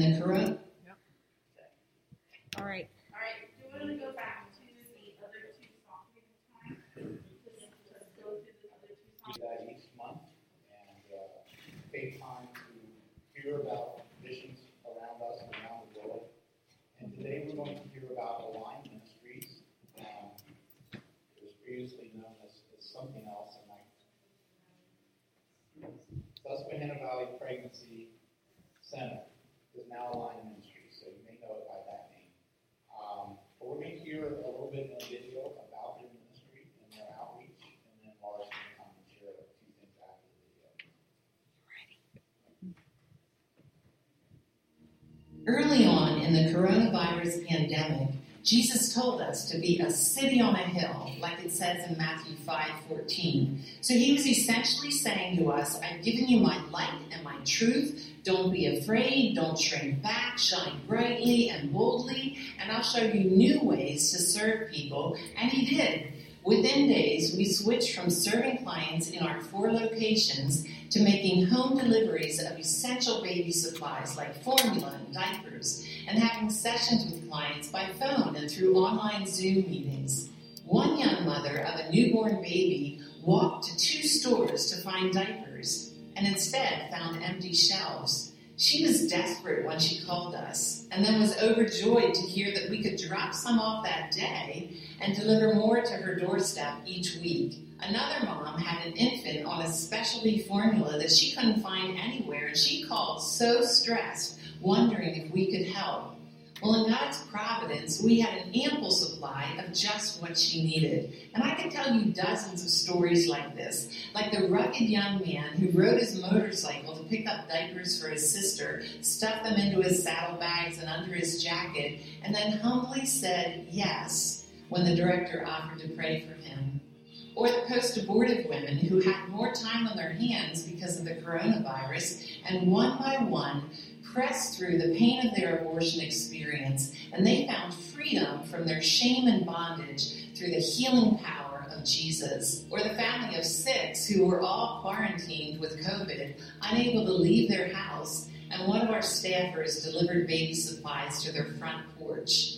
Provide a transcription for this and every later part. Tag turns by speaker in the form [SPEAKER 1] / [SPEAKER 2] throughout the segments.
[SPEAKER 1] in the corona.
[SPEAKER 2] All right.
[SPEAKER 3] All right, do you want to go back to the other two songs? Let's go through the other two
[SPEAKER 4] do
[SPEAKER 3] songs.
[SPEAKER 4] that each month and uh, take time to hear about missions around us and around the world. And today we're going to hear about Align Ministries. Um, it was previously known as, as something else, and like Susquehanna Valley Pregnancy Center is now Ministries, so you may know it by that name. Um, but we're going to hear a little bit in the video about their ministry and their outreach, and then Lars will come and share a few things after the video.
[SPEAKER 1] Early on in the coronavirus pandemic, Jesus told us to be a city on a hill, like it says in Matthew 5:14. So he was essentially saying to us, I've given you my light and my truth. Don't be afraid, don't shrink back, shine brightly and boldly, and I'll show you new ways to serve people. And he did. Within days, we switched from serving clients in our four locations to making home deliveries of essential baby supplies like formula and diapers, and having sessions with clients by phone and through online Zoom meetings. One young mother of a newborn baby walked to two stores to find diapers and instead found empty shelves. She was desperate when she called us and then was overjoyed to hear that we could drop some off that day and deliver more to her doorstep each week. Another mom had an infant on a specialty formula that she couldn't find anywhere, and she called so stressed, wondering if we could help. Well, in God's providence, we had an ample supply of just what she needed. And I can tell you dozens of stories like this, like the rugged young man who rode his motorcycle to pick up diapers for his sister, stuffed them into his saddlebags and under his jacket, and then humbly said yes when the director offered to pray for him. Or the post abortive women who had more time on their hands because of the coronavirus, and one by one pressed through the pain of their abortion experience, and they found freedom from their shame and bondage through the healing power of Jesus. Or the family of six who were all quarantined with COVID, unable to leave their house, and one of our staffers delivered baby supplies to their front porch.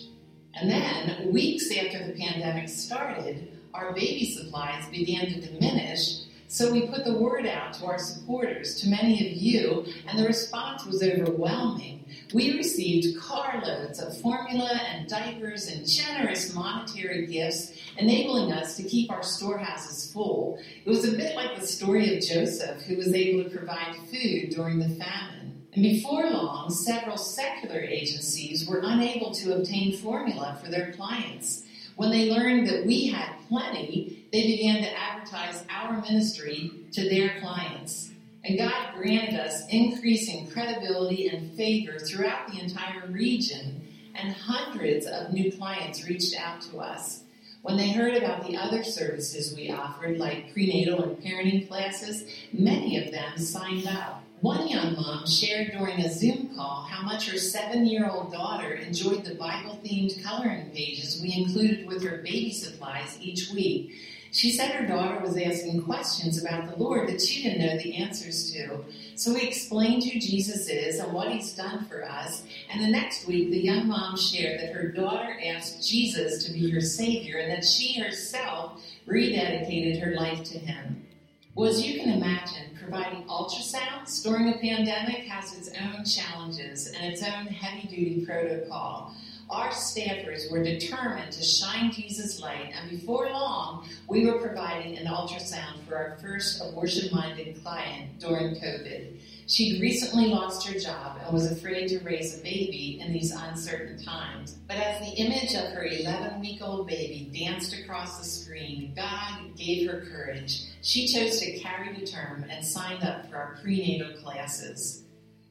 [SPEAKER 1] And then, weeks after the pandemic started, our baby supplies began to diminish, so we put the word out to our supporters, to many of you, and the response was overwhelming. We received carloads of formula and diapers and generous monetary gifts, enabling us to keep our storehouses full. It was a bit like the story of Joseph, who was able to provide food during the famine. And before long, several secular agencies were unable to obtain formula for their clients. When they learned that we had plenty, they began to advertise our ministry to their clients. And God granted us increasing credibility and favor throughout the entire region, and hundreds of new clients reached out to us. When they heard about the other services we offered, like prenatal and parenting classes, many of them signed up. One young mom shared during a Zoom call how much her seven year old daughter enjoyed the Bible themed coloring pages we included with her baby supplies each week. She said her daughter was asking questions about the Lord that she didn't know the answers to. So we explained who Jesus is and what he's done for us. And the next week, the young mom shared that her daughter asked Jesus to be her Savior and that she herself rededicated her life to him. Well, as you can imagine, providing ultrasounds during a pandemic has its own challenges and its own heavy duty protocol. Our staffers were determined to shine Jesus' light, and before long, we were providing an ultrasound for our first abortion minded client during COVID. She'd recently lost her job and was afraid to raise a baby in these uncertain times. But as the image of her 11 week old baby danced across the screen, God gave her courage. She chose to carry the term and signed up for our prenatal classes.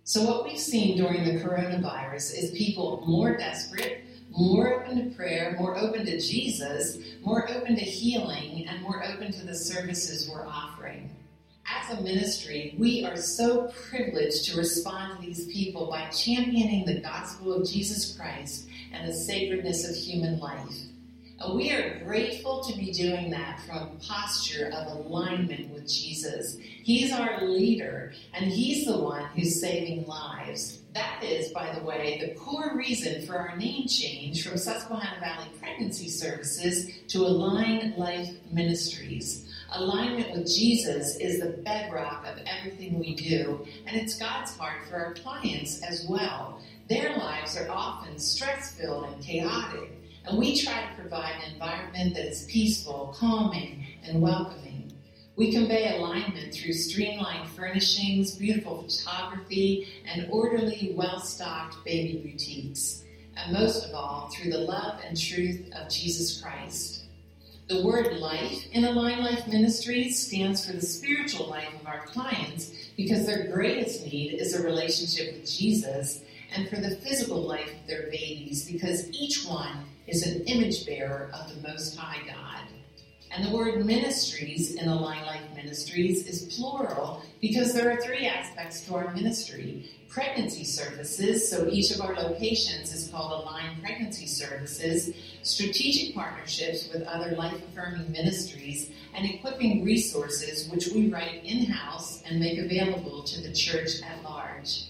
[SPEAKER 1] So, what we've seen during the coronavirus is people more desperate, more open to prayer, more open to Jesus, more open to healing, and more open to the services we're offering. As a ministry, we are so privileged to respond to these people by championing the gospel of Jesus Christ and the sacredness of human life. And we are grateful to be doing that from a posture of alignment with Jesus. He's our leader, and He's the one who's saving lives. That is, by the way, the core reason for our name change from Susquehanna Valley Pregnancy Services to Align Life Ministries. Alignment with Jesus is the bedrock of everything we do, and it's God's heart for our clients as well. Their lives are often stress filled and chaotic, and we try to provide an environment that is peaceful, calming, and welcoming. We convey alignment through streamlined furnishings, beautiful photography, and orderly, well stocked baby boutiques. And most of all, through the love and truth of Jesus Christ. The word life in Align Life Ministries stands for the spiritual life of our clients because their greatest need is a relationship with Jesus, and for the physical life of their babies because each one is an image bearer of the Most High God. And the word ministries in Align Life Ministries is plural because there are three aspects to our ministry pregnancy services, so each of our locations is called Align Pregnancy Services, strategic partnerships with other life affirming ministries, and equipping resources which we write in house and make available to the church at large.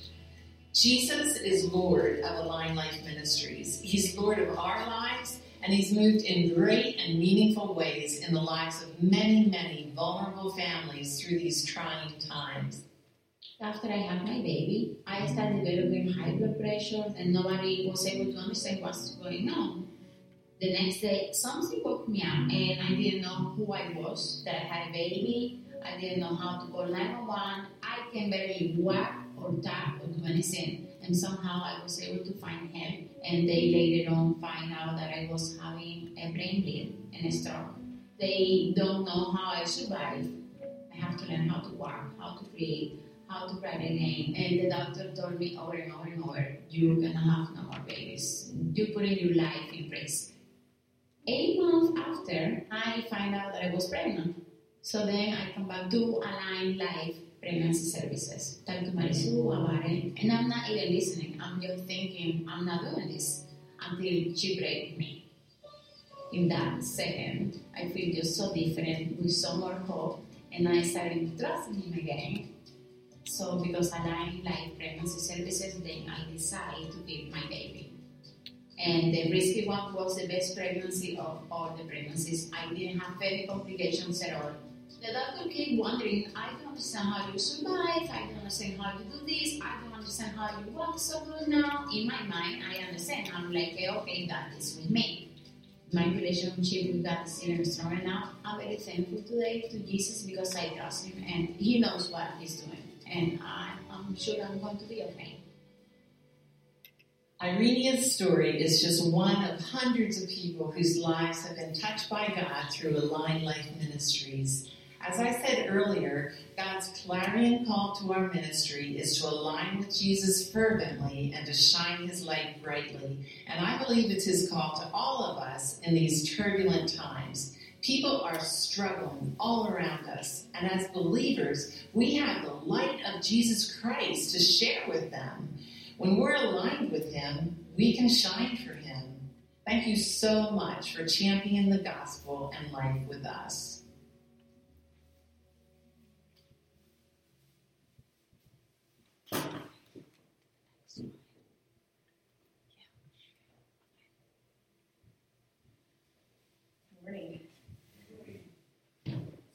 [SPEAKER 1] Jesus is Lord of Align Life Ministries. He's Lord of our lives, and He's moved in great and meaningful ways in the lives of many, many vulnerable families through these trying times.
[SPEAKER 2] After I had my baby, I started developing high blood pressure, and nobody was able to understand what's going on. The next day, something woke me up, and I didn't know who I was, that I had a baby. I didn't know how to call 911. I can barely walk or talk or do anything. And somehow I was able to find help, and they later on find out that I was having a brain bleed and a stroke. They don't know how I survived. I have to learn how to walk, how to breathe, how to write a name. And the doctor told me over and over and over, you're gonna have no more babies. You're putting your life in risk. Eight months after, I find out that I was pregnant. So then I come back to Align Life Pregnancy Services. Talk to Marisu about it, and I'm not even listening. I'm just thinking, I'm not doing this until she breaks me. In that second, I feel just so different with so more hope, and I started to trust in him again. So because Align Life Pregnancy Services, then I decided to keep my baby. And the risky one was the best pregnancy of all the pregnancies. I didn't have any complications at all. The doctor kept wondering, I don't understand how you survive, I don't understand how you do this, I don't understand how you walk so good now. In my mind, I understand. I'm like, eh, okay, God is with me. My relationship with God is even stronger now. I'm very thankful today to Jesus because I trust Him and He knows what He's doing. And I, I'm sure I'm going to be okay.
[SPEAKER 1] Irenia's story is just one of hundreds of people whose lives have been touched by God through Align Life Ministries. As I said earlier, God's clarion call to our ministry is to align with Jesus fervently and to shine his light brightly. And I believe it's his call to all of us in these turbulent times. People are struggling all around us, and as believers, we have the light of Jesus Christ to share with them. When we're aligned with him, we can shine for him. Thank you so much for championing the gospel and life with us.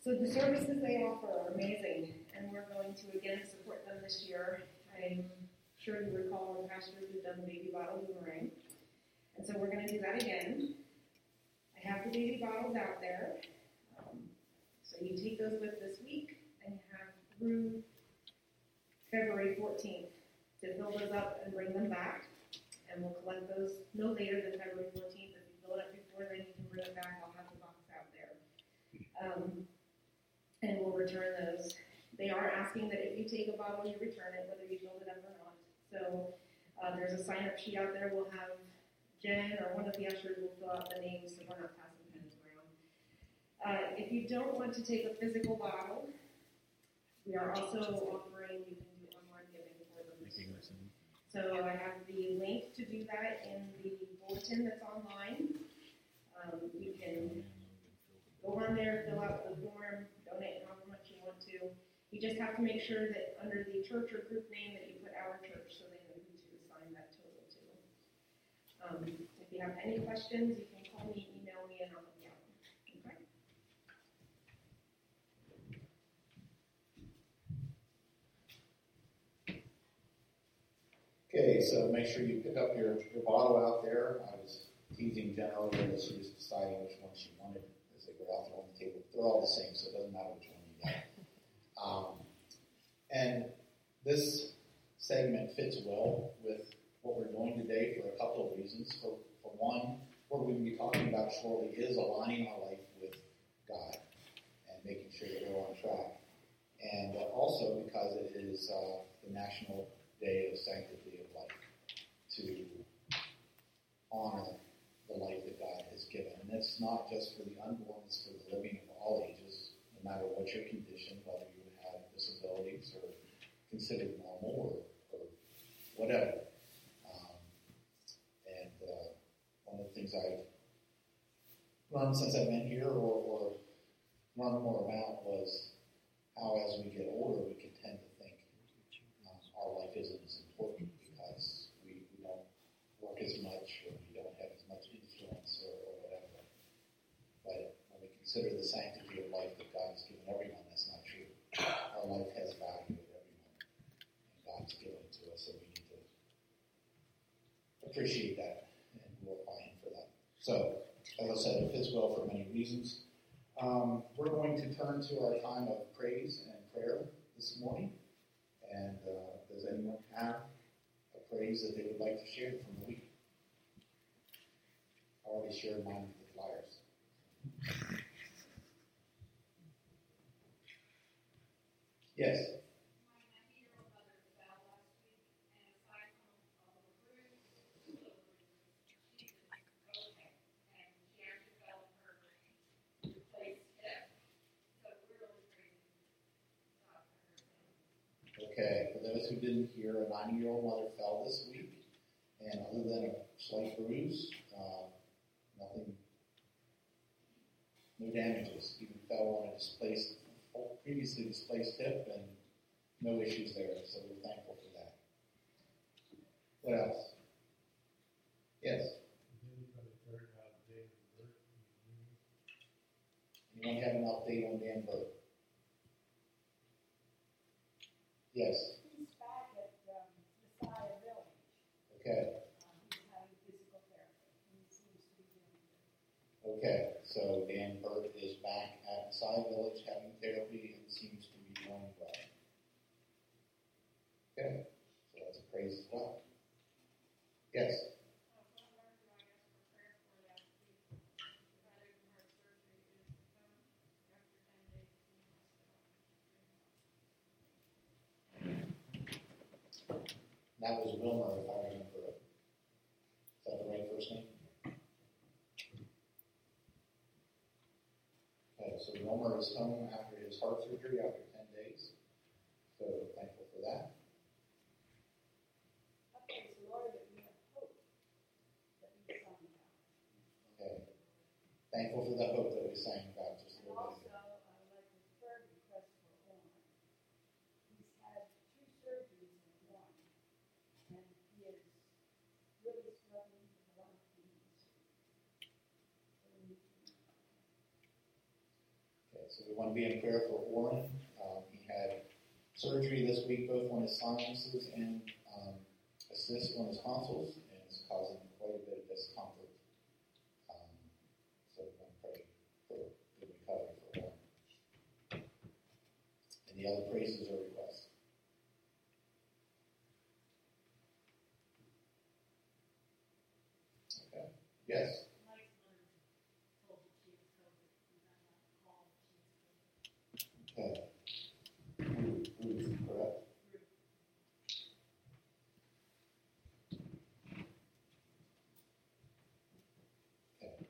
[SPEAKER 5] So the services they offer are amazing, and we're going to again support them this year. I'm sure you recall when Pastor did done the baby bottle boomerang, and so we're going to do that again. I have the baby bottles out there, um, so you take those with this week, and you have through February 14th to fill those up and bring them back, and we'll collect those no later than February 14th. If you fill it up before then, you can bring it back. I'll have the box out there. Um, and we'll return those. They are asking that if you take a bottle, you return it, whether you filled it up or not. So uh, there's a sign up sheet out there. We'll have Jen or one of the ushers will fill out the names so we're not passing pens around. Uh, if you don't want to take a physical bottle, we are also offering you can do online giving for them. So I have the link to do that in the bulletin that's online. Um, you can go on there, fill out the form, donate however much you want to. You just have to make sure that under the church or group name that you put our church so they know who to assign that total to. Um, if you have any questions, you can call me, email me, and I'll help you out. Okay?
[SPEAKER 4] Okay, so make sure you pick up your, your bottle out there. I was teasing earlier that she was deciding which one she wanted as they were out there on the table. They're all the same, so it doesn't matter which one you get. Um, and this segment fits well with what we're doing today for a couple of reasons. For, for one, what we're going to be talking about shortly is aligning our life with God and making sure that we're on track. And also because it is uh, the National Day of Life to honor the life that God has given. And it's not just for the unborn, it's for the living of all ages, no matter what your condition, whether you have disabilities or considered normal or, or whatever. Um, and uh, one of the things I've learned since I've been here or, or learned more about was how as we get older we can tend to think um, our life isn't as important because we, we don't work as much or we don't have as much influence or, or whatever. But when we consider the sanctity of life that God has given everyone, that's not true. Our life has value at every moment. And God's given it to us, so we need to appreciate that and glorify Him for that. So, as I said, it fits well for many reasons. Um, we're going to turn to our time of praise and prayer this morning. And uh, does anyone have a praise that they would like to share from the week? Already shared mine with the flyers. Yes.
[SPEAKER 3] Okay. For
[SPEAKER 4] those who didn't hear, a 90 year old mother fell this week, and other than a slight bruise, uh, nothing, no damages. Even fell on a displaced, previously displaced hip, and no issues there, so we're thankful for that. What else? Yes? Anyone have an update on Dan Burke? Yes,
[SPEAKER 6] He's back at um, Messiah Village.
[SPEAKER 4] okay.
[SPEAKER 6] Um, he's having physical therapy. He seems to be doing good.
[SPEAKER 4] Okay, so Dan Burt is back at Messiah Village having therapy and seems to be doing well. Okay, so that's a praise as well. Yes,
[SPEAKER 3] Uh, for her, who I asked for prayer for last week, who had open heart surgery, is returned after ten days in the hospital.
[SPEAKER 4] that was Wilmer, if I remember it. Is that the right first name? Okay, so Wilmer is home after his heart surgery after 10 days. So thankful for that.
[SPEAKER 6] I praise the Lord that we have hope that we sung about.
[SPEAKER 4] Okay, thankful for the hope that we sang about just a
[SPEAKER 6] And
[SPEAKER 4] little
[SPEAKER 6] also,
[SPEAKER 4] bit ago.
[SPEAKER 6] I would like to prayer request for Owen. He's had two surgeries in one, and he is really struggling with a lot of things. So we need to
[SPEAKER 4] Okay, so we want to be in prayer for Orrin. Um, he had surgery this week, both on his sinuses and um, a cyst on his tonsils, and it's causing quite a bit of discomfort. Um, so we want to pray for good recovery for Orrin. Any other praises or requests? Okay. Yes.
[SPEAKER 6] Mike's mother told that she was COVID, and I'm not called, she was COVID.
[SPEAKER 4] Okay. Ruth, Ruth, correct? Okay.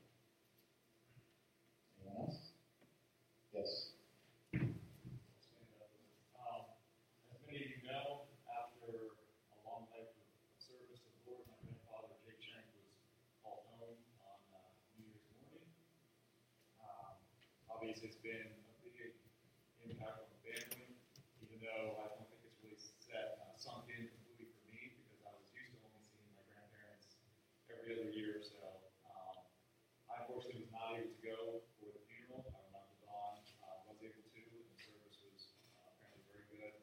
[SPEAKER 4] Anyone else? Yes.
[SPEAKER 7] Um, as many of you know, after a long life of service to the Lord, my grandfather Jake Shank was called home on obviously it's been a big impact on the family, even though I don't think it's really set, uh, sunk in completely for me because I was used to only seeing my grandparents every other year. So um, I unfortunately was not able to go for the funeral. I remember Dawn uh, was able to, and the service was uh, apparently very good.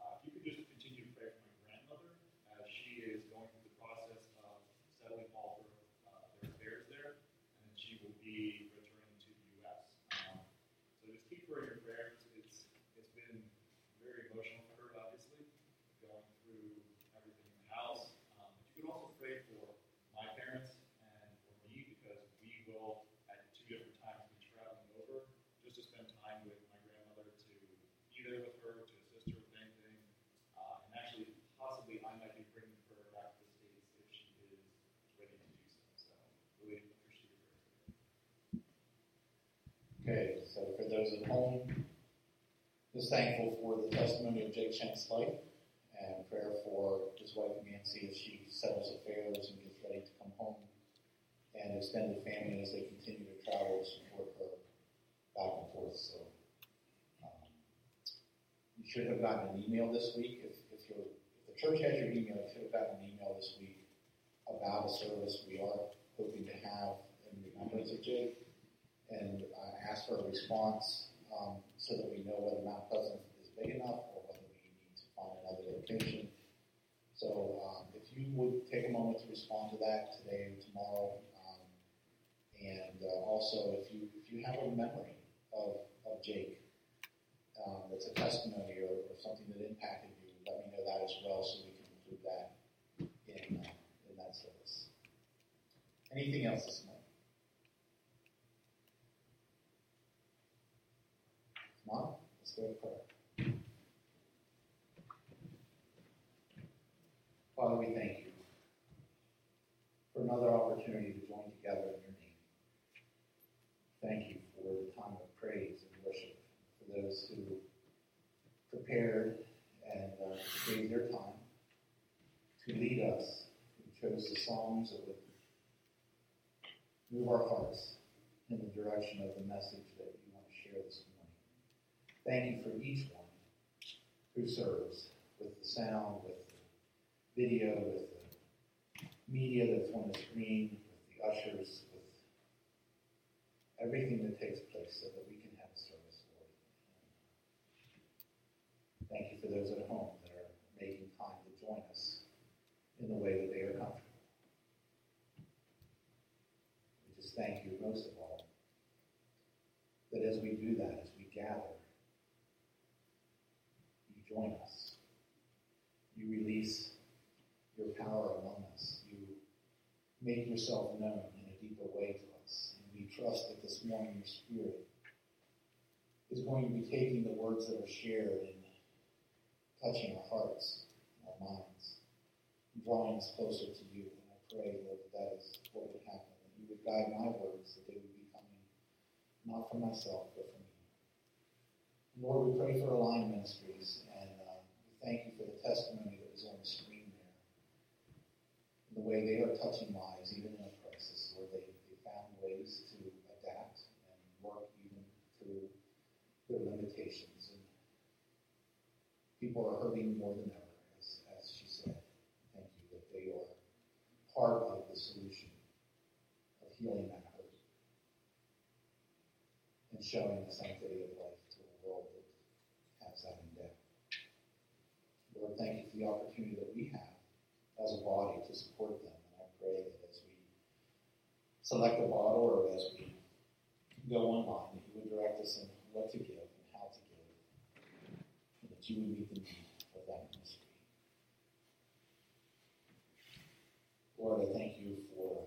[SPEAKER 7] Uh, if you could just continue to pray for my grandmother as she is going through the process of settling all her, uh, their affairs there, and then she will be returning to the U.S. Um, so just keep her in your prayers. It's it's been very emotional for her, obviously, going through everything in the house. Um, but you could also pray for my parents and for me because we will at two different times be traveling over just to spend time with my grandmother to be there with her, to assist her with anything. Uh, and actually, possibly I might be bringing her back to the States if she is ready to do so. So, really appreciate your prayers.
[SPEAKER 4] Okay, so for those at home, just thankful for the testimony of Jake Shank's life and prayer for his wife Nancy as she settles affairs and gets ready to come home and extended family as they continue to travel to support her back and forth. So um, you should have gotten an email this week. If, if, if the church has your email, you should have gotten an email this week about a service we are hoping to have in remembrance of Jake and uh, ask for a response um, so that we know whether Mount Pleasant is big enough or whether we need to find another location. So um, if you would take a moment to respond to that today or tomorrow, um, and uh, also if you if you have a memory of, of Jake um, that's a testimony or, or something that impacted you, let me know that as well so we can include that in uh, in that service. Anything else this morning? Not, let's go to prayer. Father, we thank you for another opportunity to join together in your name. Thank you for the time of praise and worship, for those who prepared and uh, gave their time to lead us, who chose the songs that would move our hearts in the direction of the message that you want to share this morning. Thank you for each one who serves with the sound, with the video, with the media that's on the screen, with the ushers, with everything that takes place so that we can have a service, Lord. Thank you for those at home that are making time to join us in the way that they are comfortable. We just thank you most of all that as we do that, as we gather, us. You release your power among us. You make yourself known in a deeper way to us. And we trust that this morning your Spirit is going to be taking the words that are shared and touching our hearts and our minds, and drawing us closer to you. And I pray, Lord, that that is what would happen, that you would guide my words, that they would be coming not from myself, but from you. Lord, we pray for Align Ministries, thank you for the testimony that was on the screen there. And the way they are touching lives, even in a crisis, where they, they found ways to adapt and work even through their limitations. And people are hurting more than ever, as, as she said. Thank you that they are part of the solution of healing that hurt and showing the sanctity of life to a world that has that in doubt. Lord, thank you for the opportunity that we have as a body to support them. And I pray that as we select a bottle or as we go online, that you would direct us in what to give and how to give, and that you would meet the need of that ministry. Lord, I thank you for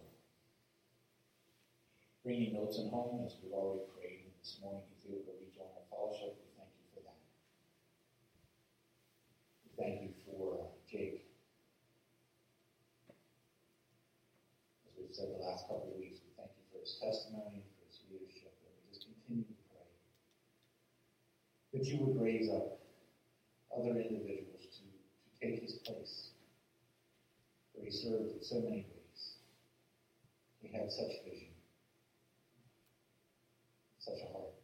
[SPEAKER 4] bringing notes in home as we've already prayed this morning. Ethiopia Rejoin our fellowship. We thank you for that. We thank you for uh, Jake. The last couple of weeks, we thank you for his testimony, for his leadership, and we just continue to pray that you would raise up other individuals to, to take his place. For he served in so many ways. He had such vision, such a heart.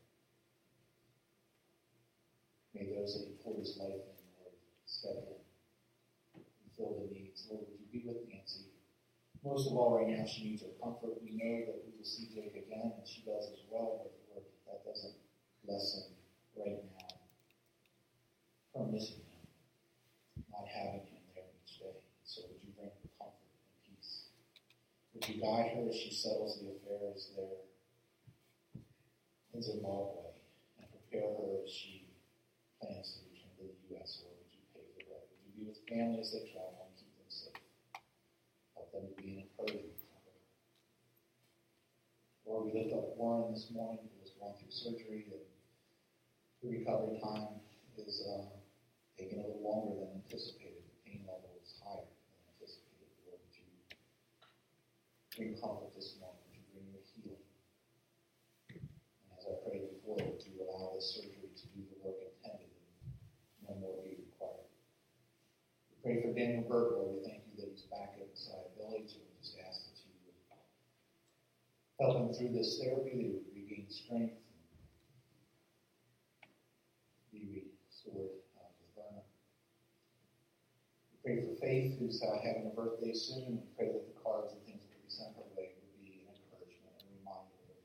[SPEAKER 4] May those that he poured his life in, Lord, step in and fill the needs. Lord, would you be with? Most of all, right now, she needs her comfort. We know that we will see Jake again, and she does as well, but Lord, that doesn't lessen right now her missing him, not having him there each day. So would you bring her comfort and peace? Would you guide her as she settles the affairs there in Zimbabwe and prepare her as she plans to return to the U.S. Lord, would you pave the way? Would you be with families that travel and keep them safe? Them to be to her. Lord, we lift up Warren this morning who was going through surgery and the recovery time is uh, taking a little longer than anticipated. The pain level is higher than anticipated. Lord, would you bring comfort this morning? Would you bring your healing? And as I prayed before, would you allow this surgery to do the work intended and no more be required? We pray for Daniel Berg, Lord. We thank you that he's back inside village, and we just ask that you would help him through this therapy, they would regain strength and be restored uh. We pray for Faith, who's uh, having a birthday soon. We pray that the cards and things that will be sent her way would be an encouragement and reminder of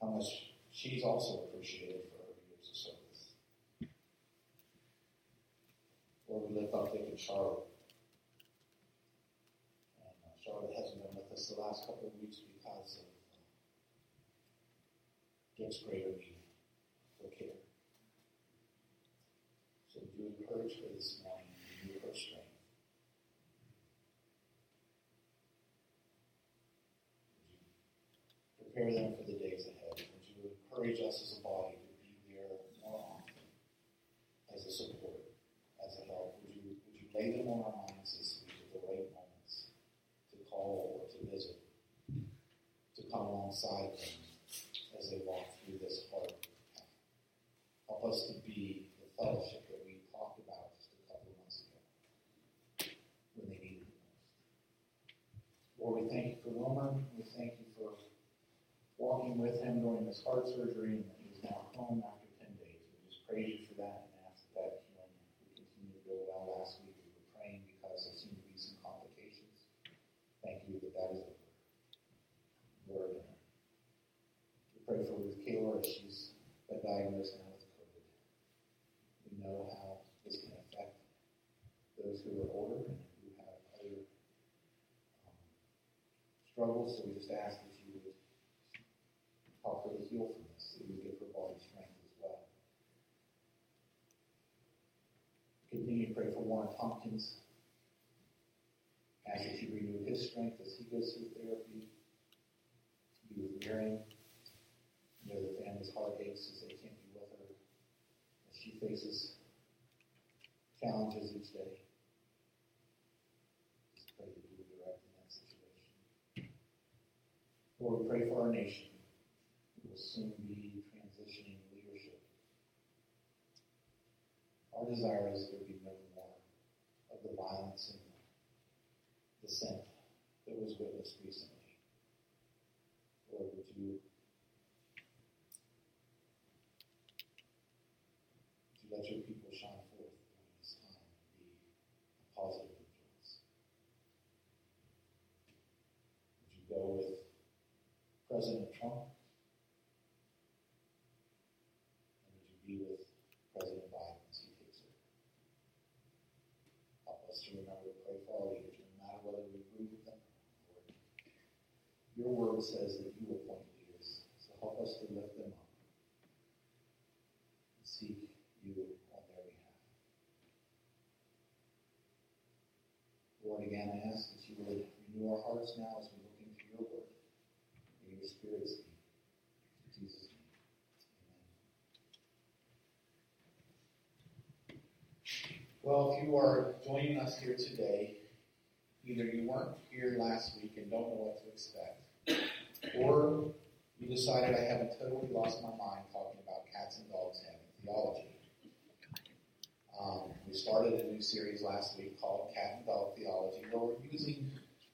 [SPEAKER 4] how much she's also appreciated for her years of service. Lord, we lift up Dick and Charlotte. And uh, Charlotte hasn't been with us the last couple of weeks because of uh, Dick's greater need for care. So you encourage her this morning renew her strength? Prepare them for the days ahead? Would you encourage us as a body to be there more often as a support, as a help? Would you, would you lay them on our minds this week at the right moments to call or to visit, to come alongside them as they walk through this hard path? Help us to be the fellowship that we talked about just a couple of months ago when they needed it most. Lord, we thank you for Wilmer. We thank you for walking with him during this heart surgery and that he's now home after 10 days. We just praise you for that and ask that healing would continue to go well. Last week we were praying because there seemed to be some complications. Thank you that that is over. Lord, uh, we pray for Ruth Kaler as she's been diagnosed now know how this can affect those who are older and who have other um, struggles. So we just ask that you would help her to heal from this, you would give her body strength as well. Continue to pray for Warren Tompkins. Ask that you renew his strength as he goes through therapy. Be with Miriam. Know the family's heart aches as they can't be with her, as she faces challenges each day. Just pray that you would direct in that situation. Lord, we pray for our nation. We will soon be transitioning leadership. Our desire is there be no more of the violence and dissent that was witnessed recently. Lord, would you let your people shine forth during this time and be a positive influence? Would you go with President Trump? And would you be with President Biden as he takes over? Help us to remember to pray for our leaders, no matter whether we agree with them or not. Your word says that you appoint leaders, so help us to lift them up and seek you on their behalf. Lord, again, I ask that you would renew our hearts now as we look into your word. May your spirit speak. In Jesus' name. Amen. Well, if you are joining us here today, either you weren't here last week and don't know what to expect, or you decided I haven't totally lost my mind talking about cats and dogs having theology. Um, we started a new series last week called Cat and Dog Theology, where we're using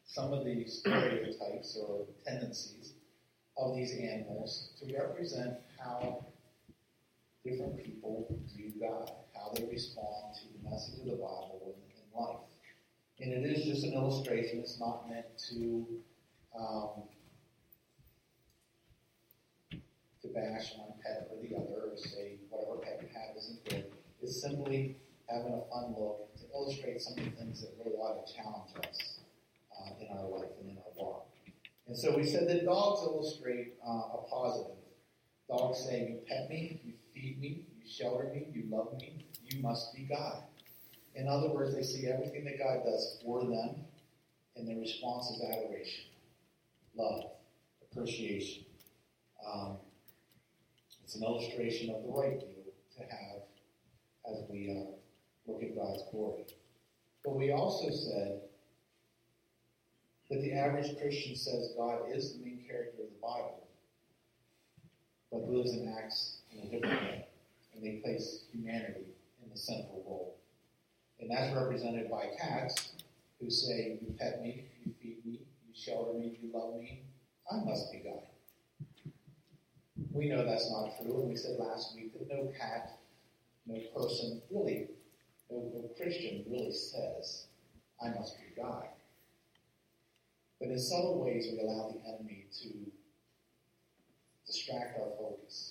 [SPEAKER 4] some of the stereotypes or tendencies of these animals to represent how different people view God, how they respond to the message of the Bible in, life. And it is just an illustration. It's not meant to um, to bash one pet or the other or say whatever pet you have isn't good. It's simply having a fun look to illustrate some of the things that really ought to challenge us uh, in our life and in our walk. And so we said that dogs illustrate uh, a positive. Dogs say, You pet me, you feed me, you shelter me, you love me, you must be God. In other words, they see everything that God does for them, and their response is adoration, love, appreciation. Um, it's an illustration of the right view to have as we uh, look at God's glory. But we also said that the average Christian says God is the main character of the Bible, but lives and acts in a different way. And they place humanity in the central role. And that's represented by cats who say, You pet me, you feed me, you shelter me, you love me. I must be God. We know that's not true, and we said last week that no cat, no person, really, no, no Christian really says, I must be God. But in subtle ways, we allow the enemy to distract our focus,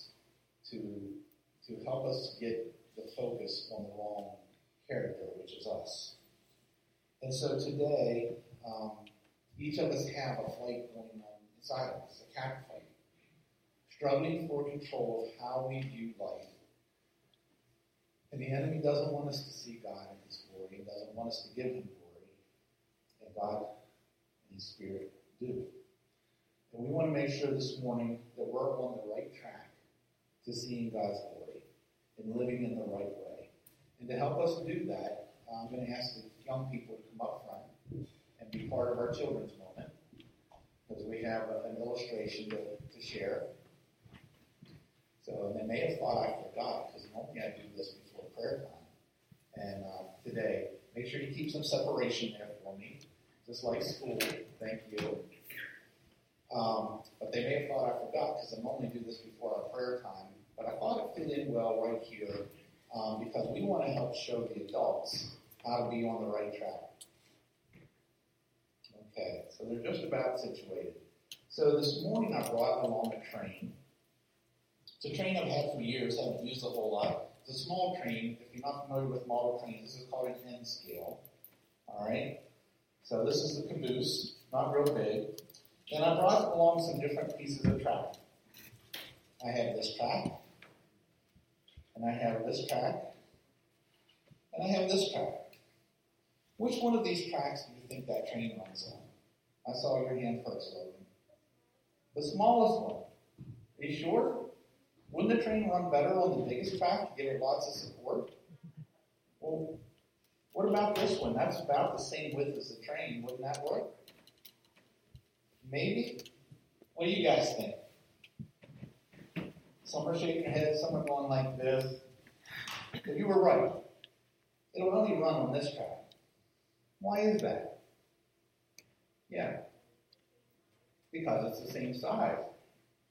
[SPEAKER 4] to, to help us get the focus on the wrong character, which is us. And so today, um, each of us have a fight going on inside of us, a cat fight, struggling for control of how we view life. And the enemy doesn't want us to see God in His glory. He doesn't want us to give Him glory. And God and His Spirit do. And we want to make sure this morning that we're on the right track to seeing God's glory and living in the right way. And to help us do that, I'm going to ask the young people to come up front and be part of our children's moment because we have an illustration to, to share. So they may have thought I forgot because normally I do this before prayer time. And uh, today, make sure you keep some separation there for me, just like school. Thank you. Um, but they may have thought I forgot because I'm normally do this before our prayer time. But I thought it fit in well right here um, because we want to help show the adults how to be on the right track. Okay, so they're just about situated. So this morning I brought along a train. It's a train I've had for years, I haven't used a whole lot. It's a small train. If you're not familiar with model trains, this is called an N scale. All right. So this is the caboose, not real big. And I brought along some different pieces of track. I have this track, and I have this track, and I have this track. Which one of these tracks do you think that train runs on? I saw your hand first, Logan. The smallest one. Are you sure? Wouldn't the train run better on the biggest track to give it lots of support? Well, what about this one? That's about the same width as the train. Wouldn't that work? Maybe? What do you guys think? Some are shaking their heads, some are going like this. If you were right, it'll only run on this track. Why is that? Yeah. Because it's the same size.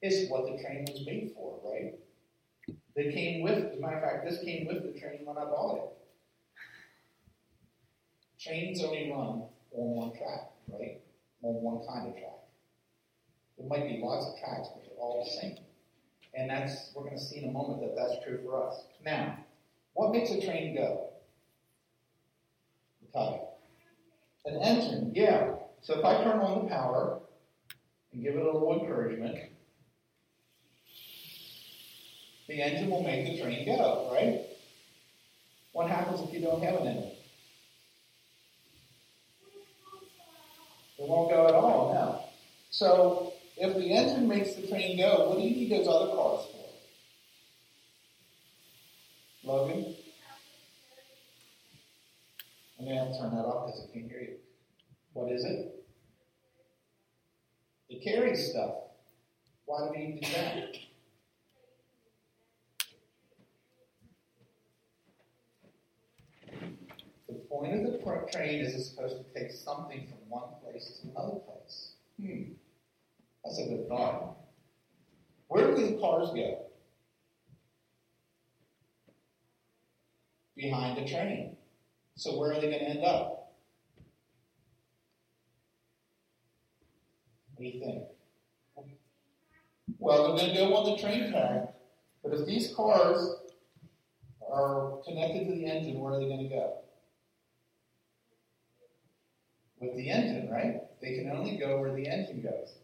[SPEAKER 4] It's what the train was made for, right? They came with, as a matter of fact, this came with the train when I bought it. Trains only run on one track, right? On one kind of track. There might be lots of tracks, but they're all the same. And that's, we're going to see in a moment that that's true for us. Now, what makes a train go? Okay. An engine, yeah. So if I turn on the power and give it a little encouragement, the engine will make the train go, right? What happens if you don't have an engine? It won't go at all, no. So if the engine makes the train go, what do you need those other cars for? Logan? I'm going to have to turn that off because I can't hear you. What is it? It carries stuff. Why do we need that? The point of the train is it's supposed to take something from one place to another place. Hmm. That's a good thought. Where do the cars go? behind the train. So where are they going to end up? What do you think? Well, they're going to go on the train track, but if these cars are connected to the engine, where are they going to go? With the engine, right? They can only go where the engine goes.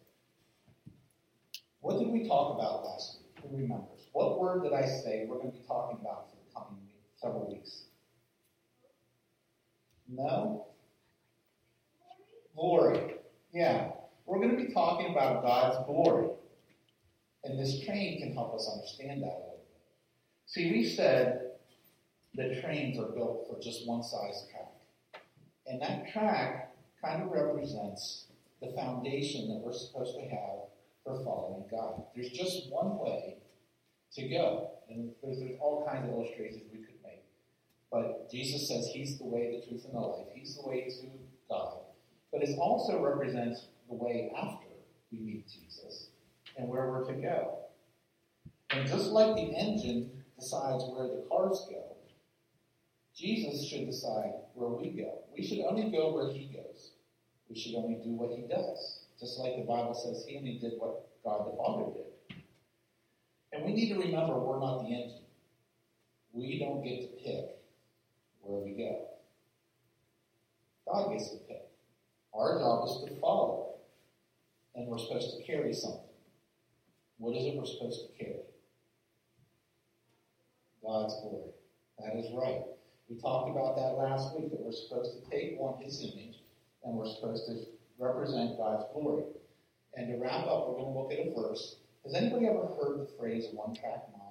[SPEAKER 4] What did we talk about last week? Who remembers? What word did I say we're going to be talking about for the coming week, several weeks? No? Glory. Yeah. We're going to be talking about God's glory. And this train can help us understand that a little bit. See, we said that trains are built for just one size track. And that track kind of represents the foundation that we're supposed to have for following God. There's just one way to go. And there's, there's all kinds of illustrations we could make. But Jesus says He's the way, the truth, and the life. He's the way to God. But it also represents the way after we meet Jesus and where we're to go. And just like the engine decides where the cars go, Jesus should decide where we go. We should only go where He goes. We should only do what He does. Just like the Bible says, He only did what God the Father did. And we need to remember we're not the engine. We don't get to pick where we go. God gets to pick. Our job is to follow. And we're supposed to carry something. What is it we're supposed to carry? God's glory. That is right. We talked about that last week, that we're supposed to take on His image and we're supposed to represent God's glory. And to wrap up, we're going to look at a verse. Has anybody ever heard the phrase one track mind?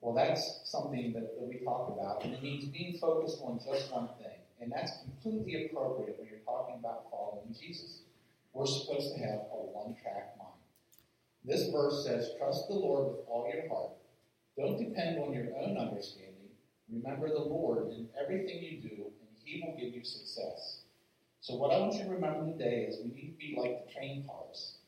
[SPEAKER 4] Well, that's something that, that we talk about, and it means being focused on just one thing. And that's completely appropriate when you're talking about following Jesus. We're supposed to have a one track mind. This verse says, Trust the Lord with all your heart. Don't depend on your own understanding. Remember the Lord in everything you do, and He will give you success. So, what I want you to remember today is we need to be like the train cars.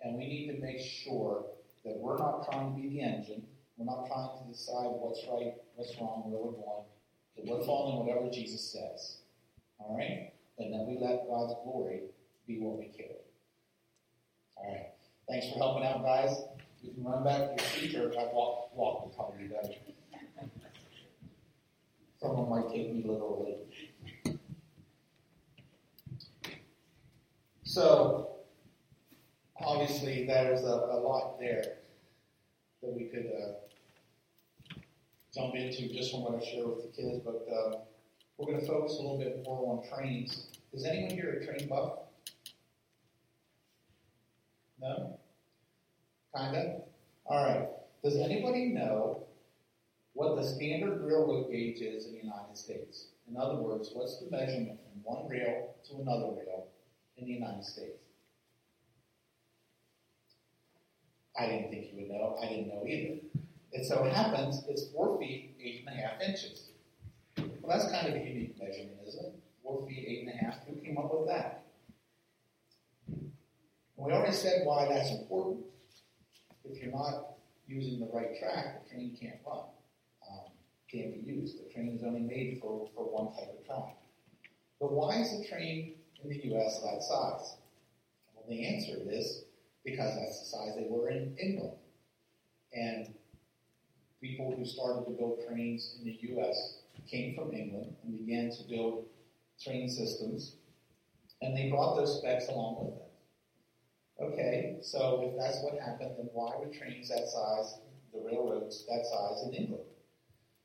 [SPEAKER 4] And we need to make sure that we're not trying to be the engine. We're not trying to decide what's right, what's wrong, where we're going. That we're following whatever Jesus says. All right? And then we let God's glory be what we carry. All right. Thanks for helping out, guys. You can run back to your if I walk, walk would probably be better. Someone might take me literally. So, obviously, there's a, a lot there that we could uh, jump into just from what I shared with the kids, but uh, we're going to focus a little bit more on trains. Is anyone here a train buff? No? Kinda? Alright. Does anybody know what the standard railroad gauge is in the United States? In other words, what's the measurement from one rail to another rail in the United States? I didn't think you would know. I didn't know either. It so it happens it's four feet, eight and a half inches. Well, that's kind of a unique measurement, isn't it? Four feet, eight and a half. Who came up with that? We already said why that's important. If you're not using the right track, the train can't run, um, can't be used. The train is only made for, for one type of track. But why is the train in the U.S. that size? Well, the answer is because that's the size they were in England. And people who started to build trains in the U.S. came from England and began to build train systems, and they brought those specs along with them. Okay, so if that's what happened, then why were trains that size, the railroads that size in England?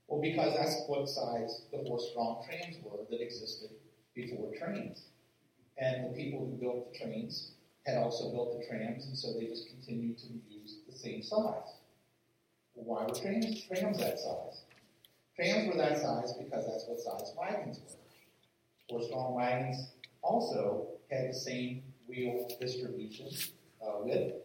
[SPEAKER 4] Well, because that's what size the horse-drawn trams were that existed before trains. And the people who built the trains had also built the trams, and so they just continued to use the same size. Why were trains, trams that size? Trams were that size because that's what size wagons were. Horse-drawn wagons also had the same wheel distribution uh, width.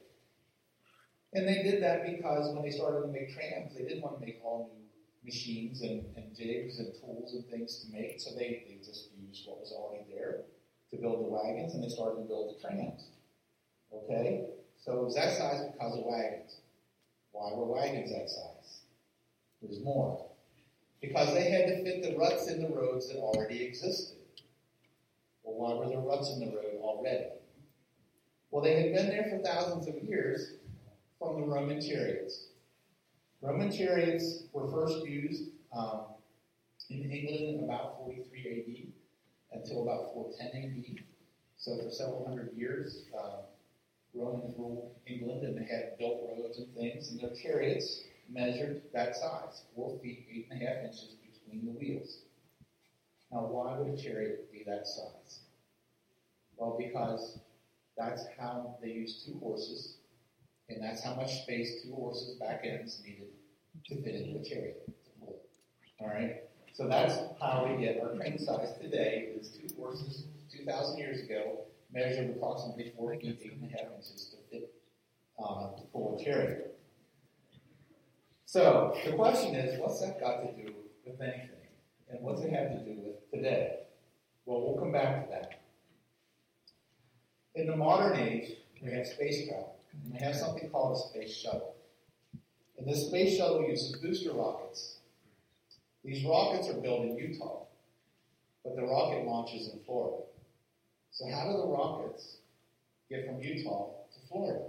[SPEAKER 4] And they did that because when they started to make trams, they didn't want to make all new machines and, and jigs and tools and things to make, so they, they just used what was already there to build the wagons, and they started to build the trams. Okay? So it was that size because of wagons. Why were wagons that size? There's more. Because they had to fit the ruts in the roads that already existed. Well, why were there ruts in the road already? Well, they had been there for thousands of years from the Roman chariots. Roman chariots were first used um, in England about 43 AD until about 410 AD. So for several hundred years, uh, Romans ruled England and they had built roads and things, and their chariots measured that size, four feet, eight and a half inches between the wheels. Now, why would a chariot be that size? Well, because that's how they used two horses, and that's how much space two horses' back ends needed to fit into a chariot. All right? So that's how we get our train size today is two horses 2,000 years ago measured approximately four feet, eight and a half to fit uh, a chariot. So the question is, what's that got to do with anything? And what's it have to do with today? Well, we'll come back to that. In the modern age, we have space travel. We have something called a space shuttle. And this space shuttle uses booster rockets. These rockets are built in Utah, but the rocket launches in Florida. So how do the rockets get from Utah to Florida?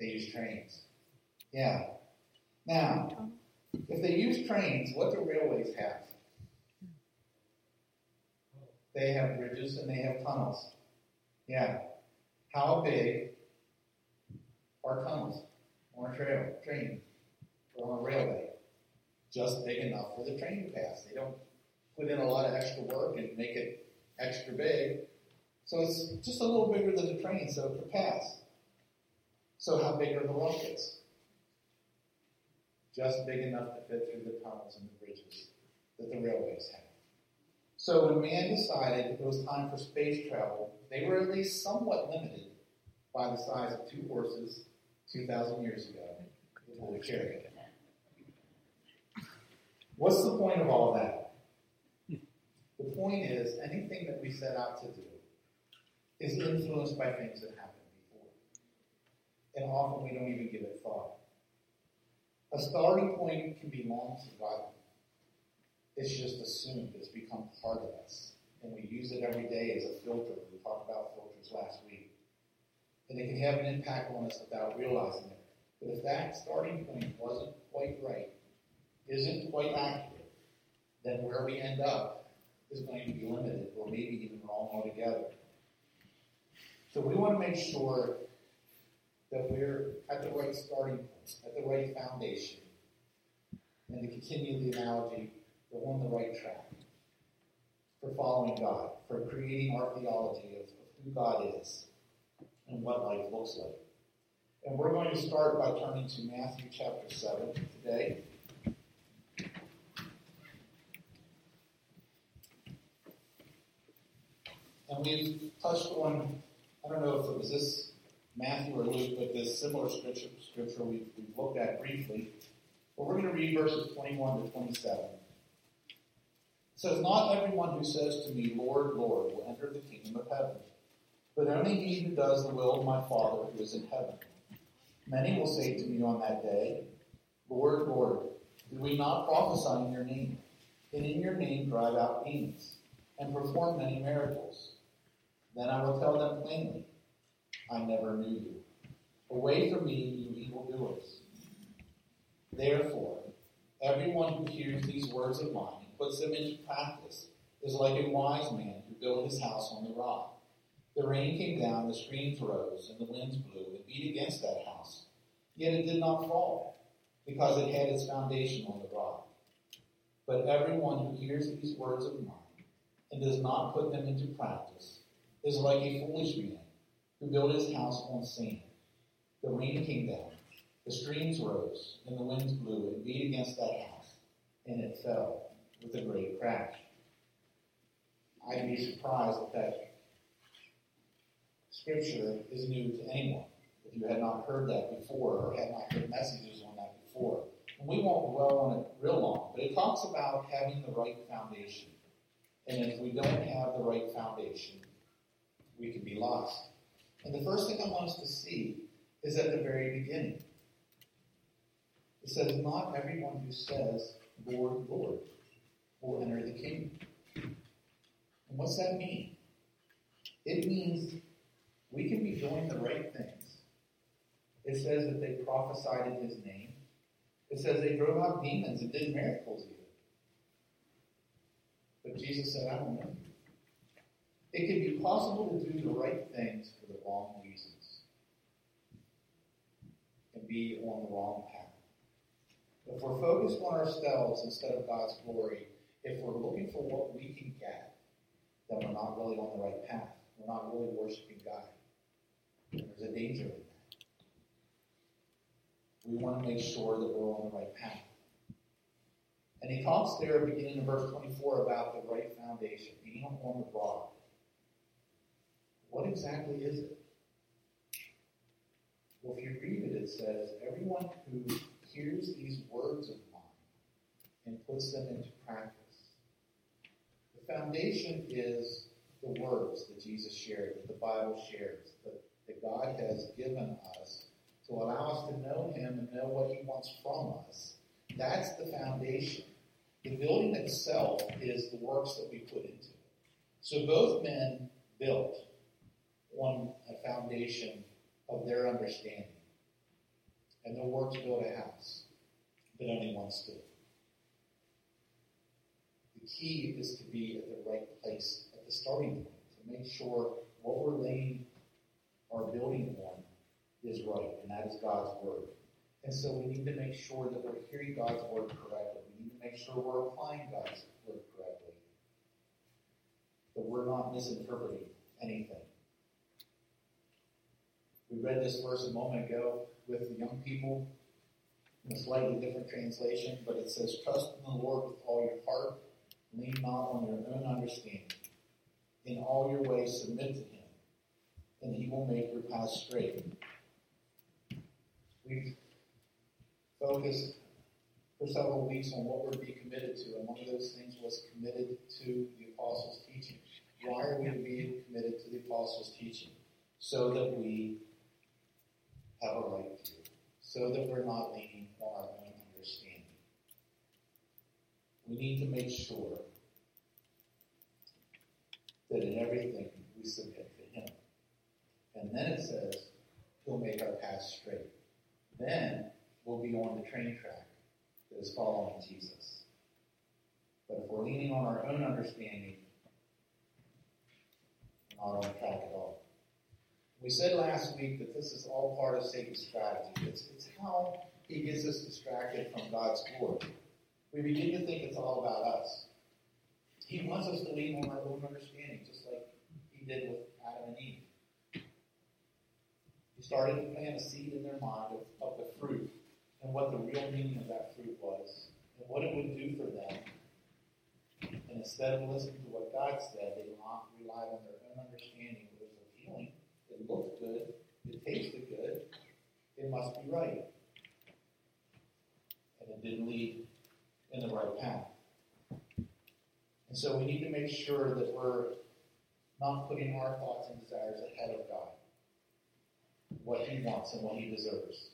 [SPEAKER 4] They use trains. Yeah. Now, if they use trains, what do railways have? They have bridges and they have tunnels. Yeah. How big are tunnels on a trail, train or on a railway? Just big enough for the train to pass. They don't put in a lot of extra work and make it extra big. So it's just a little bigger than the train so it can pass. So how big are the rockets? Just big enough to fit through the tunnels and the bridges that the railways have. So when man decided that it was time for space travel, they were at least somewhat limited by the size of two horses 2,000 years ago to pull a chariot. What's the point of all that? The point is, anything that we set out to do is influenced by things that happened before. And often we don't even give it thought. A starting point can be long forgotten. It's just assumed, it's become part of us. And we use it every day as a filter. We talked about filters last week. And it can have an impact on us without realizing it. But if that starting point wasn't quite right, isn't quite accurate, then where we end up is going to be limited or maybe even wrong altogether. So we want to make sure that we're at the right starting point, at the right foundation. And to continue the analogy, we're on the right track for following God, for creating our theology of, of who God is and what life looks like. And we're going to start by turning to Matthew chapter 7 today. And we've touched on, I don't know if it was this Matthew or Luke, but this similar scripture, scripture we've, we've looked at briefly. But we're going to read verses 21 to 27. It says, Not everyone who says to me, Lord, Lord, will enter the kingdom of heaven, but only he who does the will of my Father who is in heaven. Many will say to me on that day, Lord, Lord, did we not prophesy in your name, and in your name drive out demons, and perform many miracles? Then I will tell them plainly, I never knew you. Away from me, you evildoers. Therefore, everyone who hears these words of mine and puts them into practice is like a wise man who built his house on the rock. The rain came down, the streams rose, and the winds blew and beat against that house. Yet it did not fall, because it had its foundation on the rock. But everyone who hears these words of mine and does not put them into practice is like a foolish man who built his house on sand. The rain came down, the streams rose, and the winds blew and beat against that house, and it fell with a great crash. I'd be surprised if that scripture is new to anyone, if you had not heard that before or had not heard messages on that before. And we won't dwell on it real long, but it talks about having the right foundation. And if we don't have the right foundation, we can be lost. And the first thing I want us to see is at the very beginning. It says, Not everyone who says Lord, Lord, will enter the kingdom. And what's that mean? It means we can be doing the right things. It says that they prophesied in his name. It says they drove out demons and did miracles even. But Jesus said, I don't know you. It can be possible to do the right things for the wrong reasons and be on the wrong path. If we're focused on ourselves instead of God's glory, if we're looking for what we can get, then we're not really on the right path. We're not really worshiping God. There's a danger in that. We want to make sure that we're on the right path. And he talks there, beginning in verse 24, about the right foundation, being on the rock. What exactly is it? Well, if you read it, it says, Everyone who hears these words of mine and puts them into practice. The foundation is the words that Jesus shared, that the Bible shares, that, that God has given us to allow us to know Him and know what He wants from us. That's the foundation. The building itself is the works that we put into it. So both men built on a foundation of their understanding. And the works build a house, but only one stood. The key is to be at the right place at the starting point, to make sure what we're laying our building on is right, and that is God's Word. And so we need to make sure that we're hearing God's Word correctly. We need to make sure we're applying God's Word correctly. That we're not misinterpreting anything. We read this verse a moment ago with the young people in a slightly different translation, but it says, Trust in the Lord with all your heart, lean not on your own understanding. In all your ways submit to him, and he will make your path straight. We've focused for several weeks on what we're to be committed to, and one of those things was committed to the apostles' teaching. Why are we to be committed to the apostles' teaching? So that we have a right view, so that we're not leaning on our own understanding. We need to make sure that in everything we submit to Him. And then it says, He'll make our path straight. Then we'll be on the train track that is following Jesus. But if we're leaning on our own understanding, not on track at all. We said last week that this is all part of Satan's strategy. It's, it's how he gets us distracted from God's glory. We begin to think it's all about us. He wants us to lean on our own understanding, just like he did with Adam and Eve. He started to plant a seed in their mind of, of the fruit and what the real meaning of that fruit was and what it would do for them. And instead of listening to what God said, they relied on their own understanding. It looked good. It tasted good. It must be right. And it didn't lead in the right path. And so we need to make sure that we're not putting our thoughts and desires ahead of God, what He wants and what He deserves.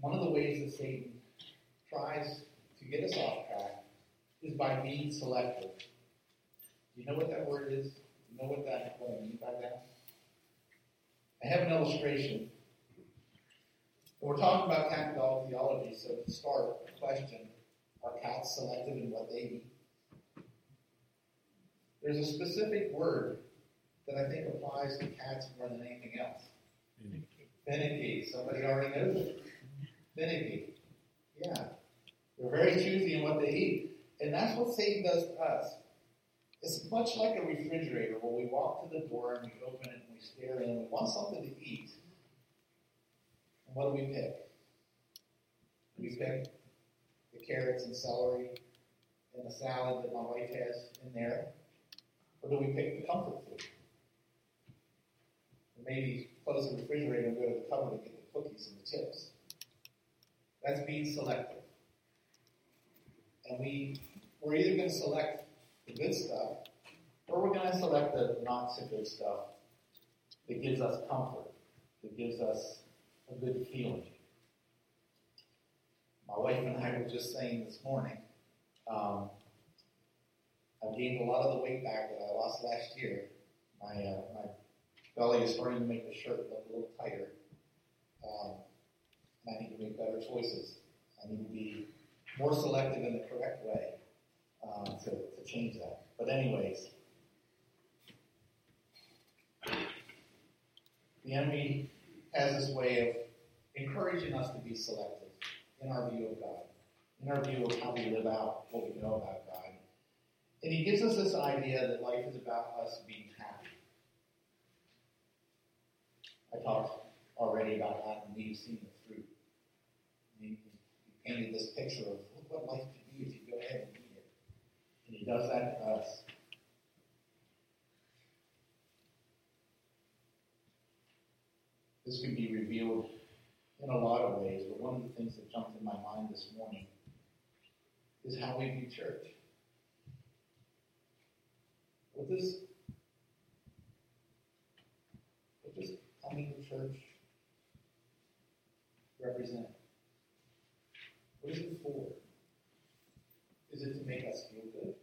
[SPEAKER 4] One of the ways that Satan tries to get us off track is by being selective. Do you know what that word is? You know what that what I mean by that? I have an illustration. We're talking about cat dog theology, so to start, a question are cats selective in what they eat? There's a specific word that I think applies to cats more than anything else. Finicky. Somebody already knows it. Finicky. Yeah. They're very choosy in what they eat. And that's what Satan does to us. It's much like a refrigerator where we walk to the door and we open it and we stare in. We want something to eat. And what do we pick? We pick the carrots and celery and the salad that my wife has in there? Or do we pick the comfort food? Maybe close the refrigerator and go to the cupboard and get the cookies and the chips. That's being selective. And we, we're either going to select the good stuff, or we're going to select the not so good stuff that gives us comfort, that gives us a good feeling. My wife and I were just saying this morning, um, I've gained a lot of the weight back that I lost last year. My uh, my belly is starting to make the shirt look a little tighter. Um, and I need to make better choices. I need to be more selective in the correct way um, to, to change that. But anyways, the enemy has this way of encouraging us to be selective in our view of God, in our view of how we live out what we know about God. And he gives us this idea that life is about us being happy. I talked already about Adam and Eve seeing the fruit. He, he painted this picture of look what life could be if you go ahead and eat it. And he does that to us. This could be revealed in a lot of ways, but one of the things that jumped in my mind this morning is how we view church. What does what does coming to church represent? What is it for? Is it to make us feel good?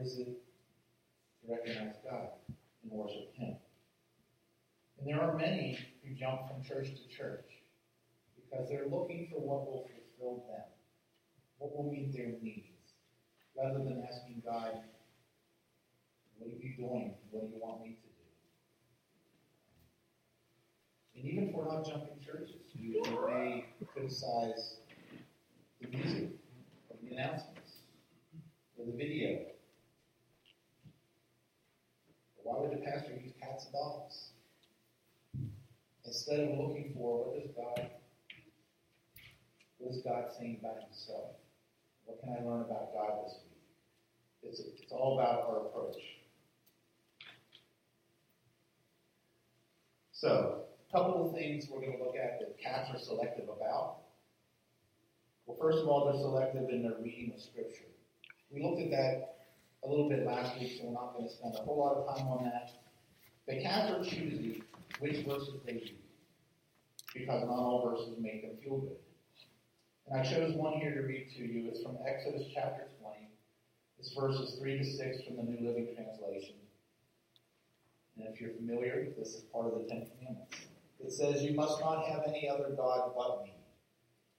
[SPEAKER 4] Is it to recognize God and worship Him? And there are many who jump from church to church because they're looking for what will fulfill them, what will meet their needs, rather than asking God, what are you doing? What do you want me to do? And even if we're not jumping churches, you may criticize the music or the announcements or the video. Why would the pastor use cats and dogs? Instead of looking for what does God what is God saying about himself? What can I learn about God this week? It's, it's all about our approach. So, a couple of things we're going to look at that cats are selective about. Well, first of all, they're selective in their reading of Scripture. We looked at that a little bit last week, so we're not going to spend a whole lot of time on that. The cats are choosing which verses they read because not all verses make them feel good. And I chose one here to read to you. It's from Exodus chapter 20. It's verses 3 to 6 from the New Living Translation. And if you're familiar, this is part of the Ten Commandments. It says, You must not have any other God but me.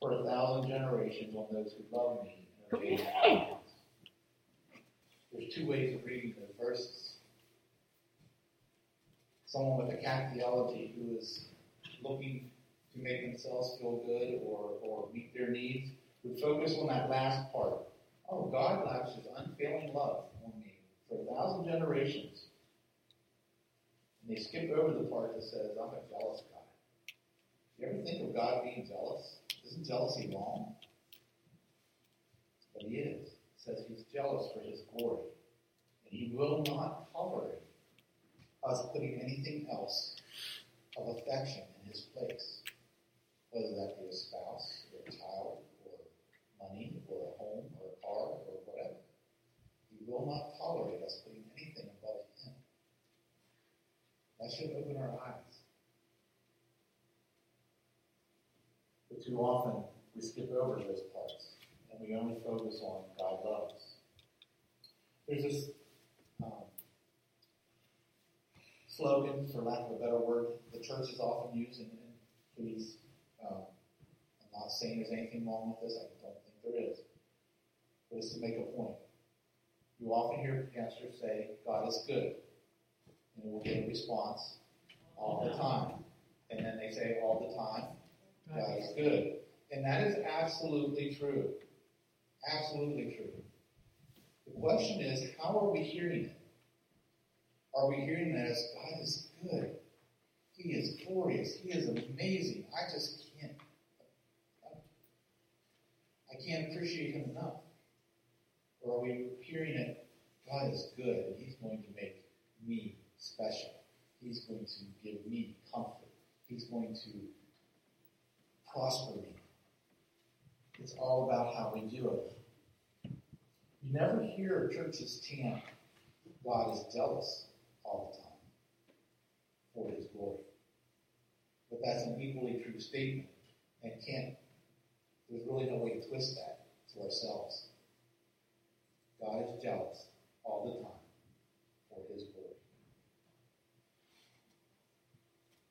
[SPEAKER 4] for a thousand generations on those who love me and obey my commands. There's two ways of reading those verses. Someone with a cat theology who is looking to make themselves feel good or, or meet their needs would focus on that last part. Oh, God lavishes unfailing love on me for a thousand generations. And they skip over the part that says, I'm a jealous God. You ever think of God being jealous? Isn't jealousy wrong? But he is. It says he's jealous for his glory. And he will not tolerate us putting anything else of affection in his place whether that be a spouse or a child or money or a home or a car or whatever. He will not tolerate us putting anything above him. That should open our eyes. But too often we skip over those parts and we only focus on God loves. There's this um, slogan, for lack of a better word, the church is often used, and please um, I'm not saying there's anything wrong with this. I don't think there is. But it's to make a point. You often hear pastors say, God is good. And we'll get a response all the time. And then they say all the time, God is good. And that is absolutely true. Absolutely true. The question is, how are we hearing it? Are we hearing that as God is good? He is glorious. He is amazing. I just can't. I can't appreciate him enough. Or are we hearing it? God is good and he's going to make me special. He's going to give me comfort. He's going to prosper. It's all about how we do it. You never hear churches chant, God is jealous all the time for his glory. But that's an equally true statement and can't, there's really no way to twist that to ourselves. God is jealous all the time for his glory.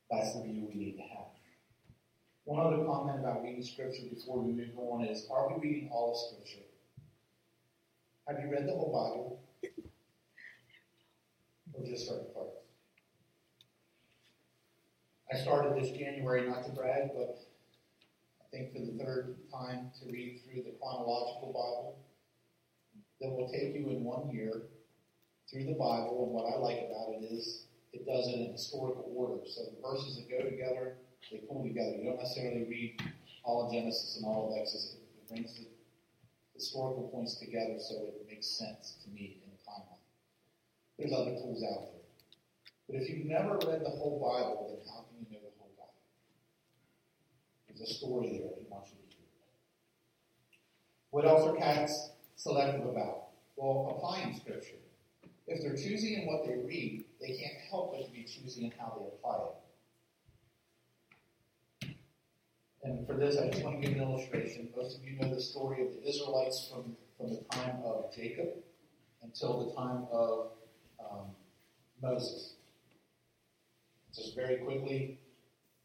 [SPEAKER 4] That's the view we need to have. One other comment about reading Scripture before we move on is are we reading all of Scripture? Have you read the whole Bible? Or just certain parts? I started this January, not to brag, but I think for the third time to read through the chronological Bible that will take you in one year through the Bible. And what I like about it is it does it in historical order. So the verses that go together, they pull together. You don't necessarily read all of Genesis and all of Exodus. It brings the historical points together so it makes sense to me in the timeline. There's other tools out there. But if you've never read the whole Bible, then how can you know the whole Bible? There's a story there he wants you to hear. What else are cats selective about? Well, applying Scripture. If they're choosy in what they read, they can't help but to be choosy in how they apply it. And for this, I just want to give an illustration. Most of you know the story of the Israelites from, from the time of Jacob until the time of um, Moses. Just very quickly,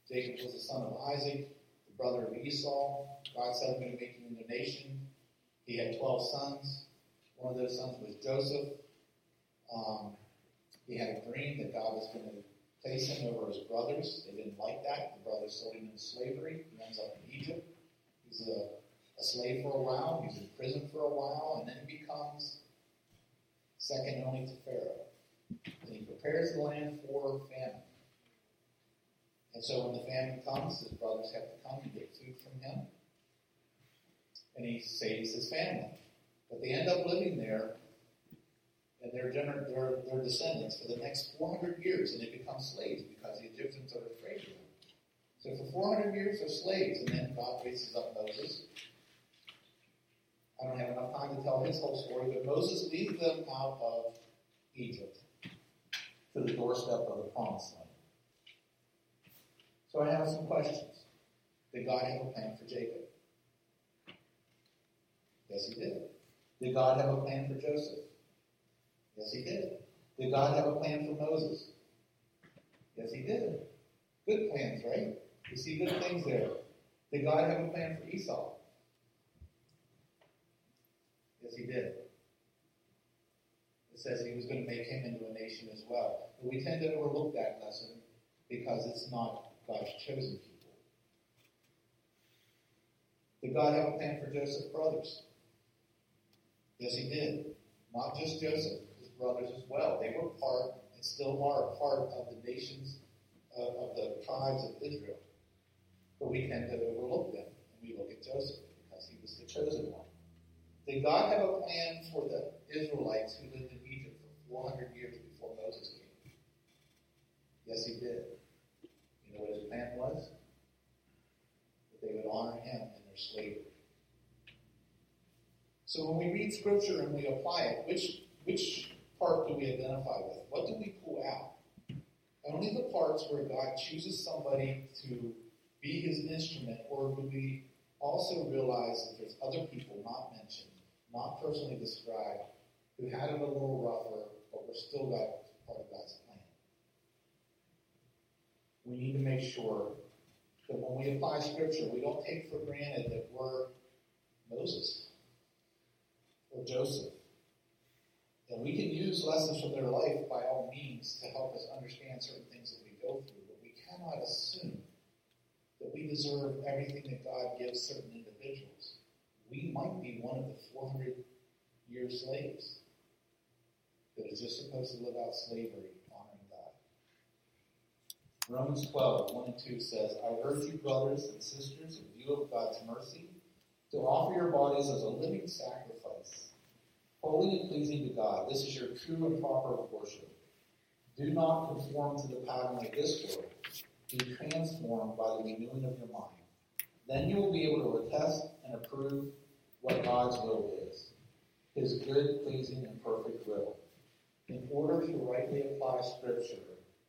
[SPEAKER 4] Jacob was the son of Isaac, the brother of Esau. God said, I'm going to make you into a nation. He had 12 sons. One of those sons was Joseph. Um, he had a dream that God was going to place him over his brothers. They didn't like that. The brothers sold him into slavery. He ends up in Egypt. He's a, a slave for a while. He's in prison for a while. And then he becomes second only to Pharaoh. And he prepares the land for famine. And so when the famine comes, his brothers have to come and get food from him. And he saves his family. But they end up living there and their, gener- their, their descendants for the next 400 years, and they become slaves because the Egyptians are afraid of them. So for 400 years, they're slaves, and then God raises up Moses. I don't have enough time to tell his whole story, but Moses leads them out of Egypt to the doorstep of the promised land. So I have some questions. Did God have a plan for Jacob? Yes, he did. Did God have a plan for Joseph? Yes, he did. Did God have a plan for Moses? Yes, he did. Good plans, right? You see good things there. Did God have a plan for Esau? Yes, he did. It says he was going to make him into a nation as well. But we tend to overlook that lesson because it's not God's chosen people. Did God have a plan for Joseph's brothers? Yes, he did. Not just Joseph, brothers as well. They were part, and still are, a part of the nations, uh, of the tribes of Israel. But we tend to overlook them, and we look at Joseph because he was the chosen one. Did God have a plan for the Israelites who lived in Egypt for 400 years before Moses came? Yes, he did. You know what his plan was? That they would honor him in their slavery. So when we read scripture and we apply it, which which part do we identify with? What do we pull out? Only the parts where God chooses somebody to be his instrument, or do we also realize that there's other people not mentioned, not personally described, who had it a little rougher, but were still God, part of God's plan? We need to make sure that when we apply scripture, we don't take for granted that we're Moses or Joseph. And we can use lessons from their life by all means to help us understand certain things that we go through, but we cannot assume that we deserve everything that God gives certain individuals. We might be one of the 400 year slaves that is just supposed to live out slavery honoring God. Romans 12, 1 and 2 says, I urge you, brothers and sisters, in view of God's mercy, to offer your bodies as a living sacrifice, holy and pleasing to God. This is your true and proper worship. Do not conform to the pattern of this world. Be transformed by the renewing of your mind. Then you will be able to attest and approve what God's will is, his good, pleasing, and perfect will. In order to rightly apply Scripture,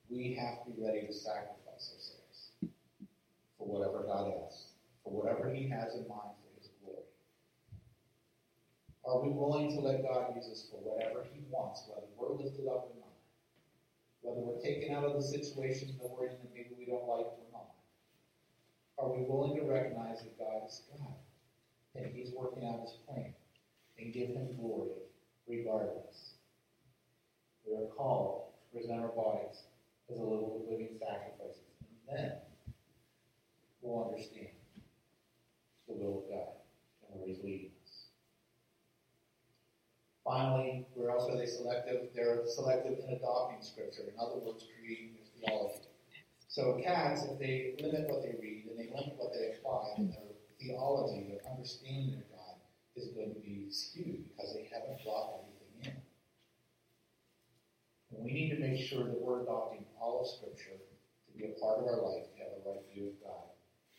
[SPEAKER 4] we have to be ready to sacrifice ourselves for whatever God asks, for whatever He has in mind. Are we willing to let God use us for whatever He wants, whether we're lifted up or not? Whether we're taken out of the situations that we're in that maybe we don't like or not? Are we willing to recognize that God is God and He's working out His plan and give Him glory regardless? We are called to present our bodies as a living sacrifice. And then we'll understand the will of God and where He's leading. Finally, where else are they selective? They're selective in adopting Scripture. In other words, creating their theology. So cats, if they limit what they read and they limit what they apply, then their theology, their understanding of God is going to be skewed because they haven't brought everything in. And we need to make sure that we're adopting all of Scripture to be a part of our life, to have a right view of God.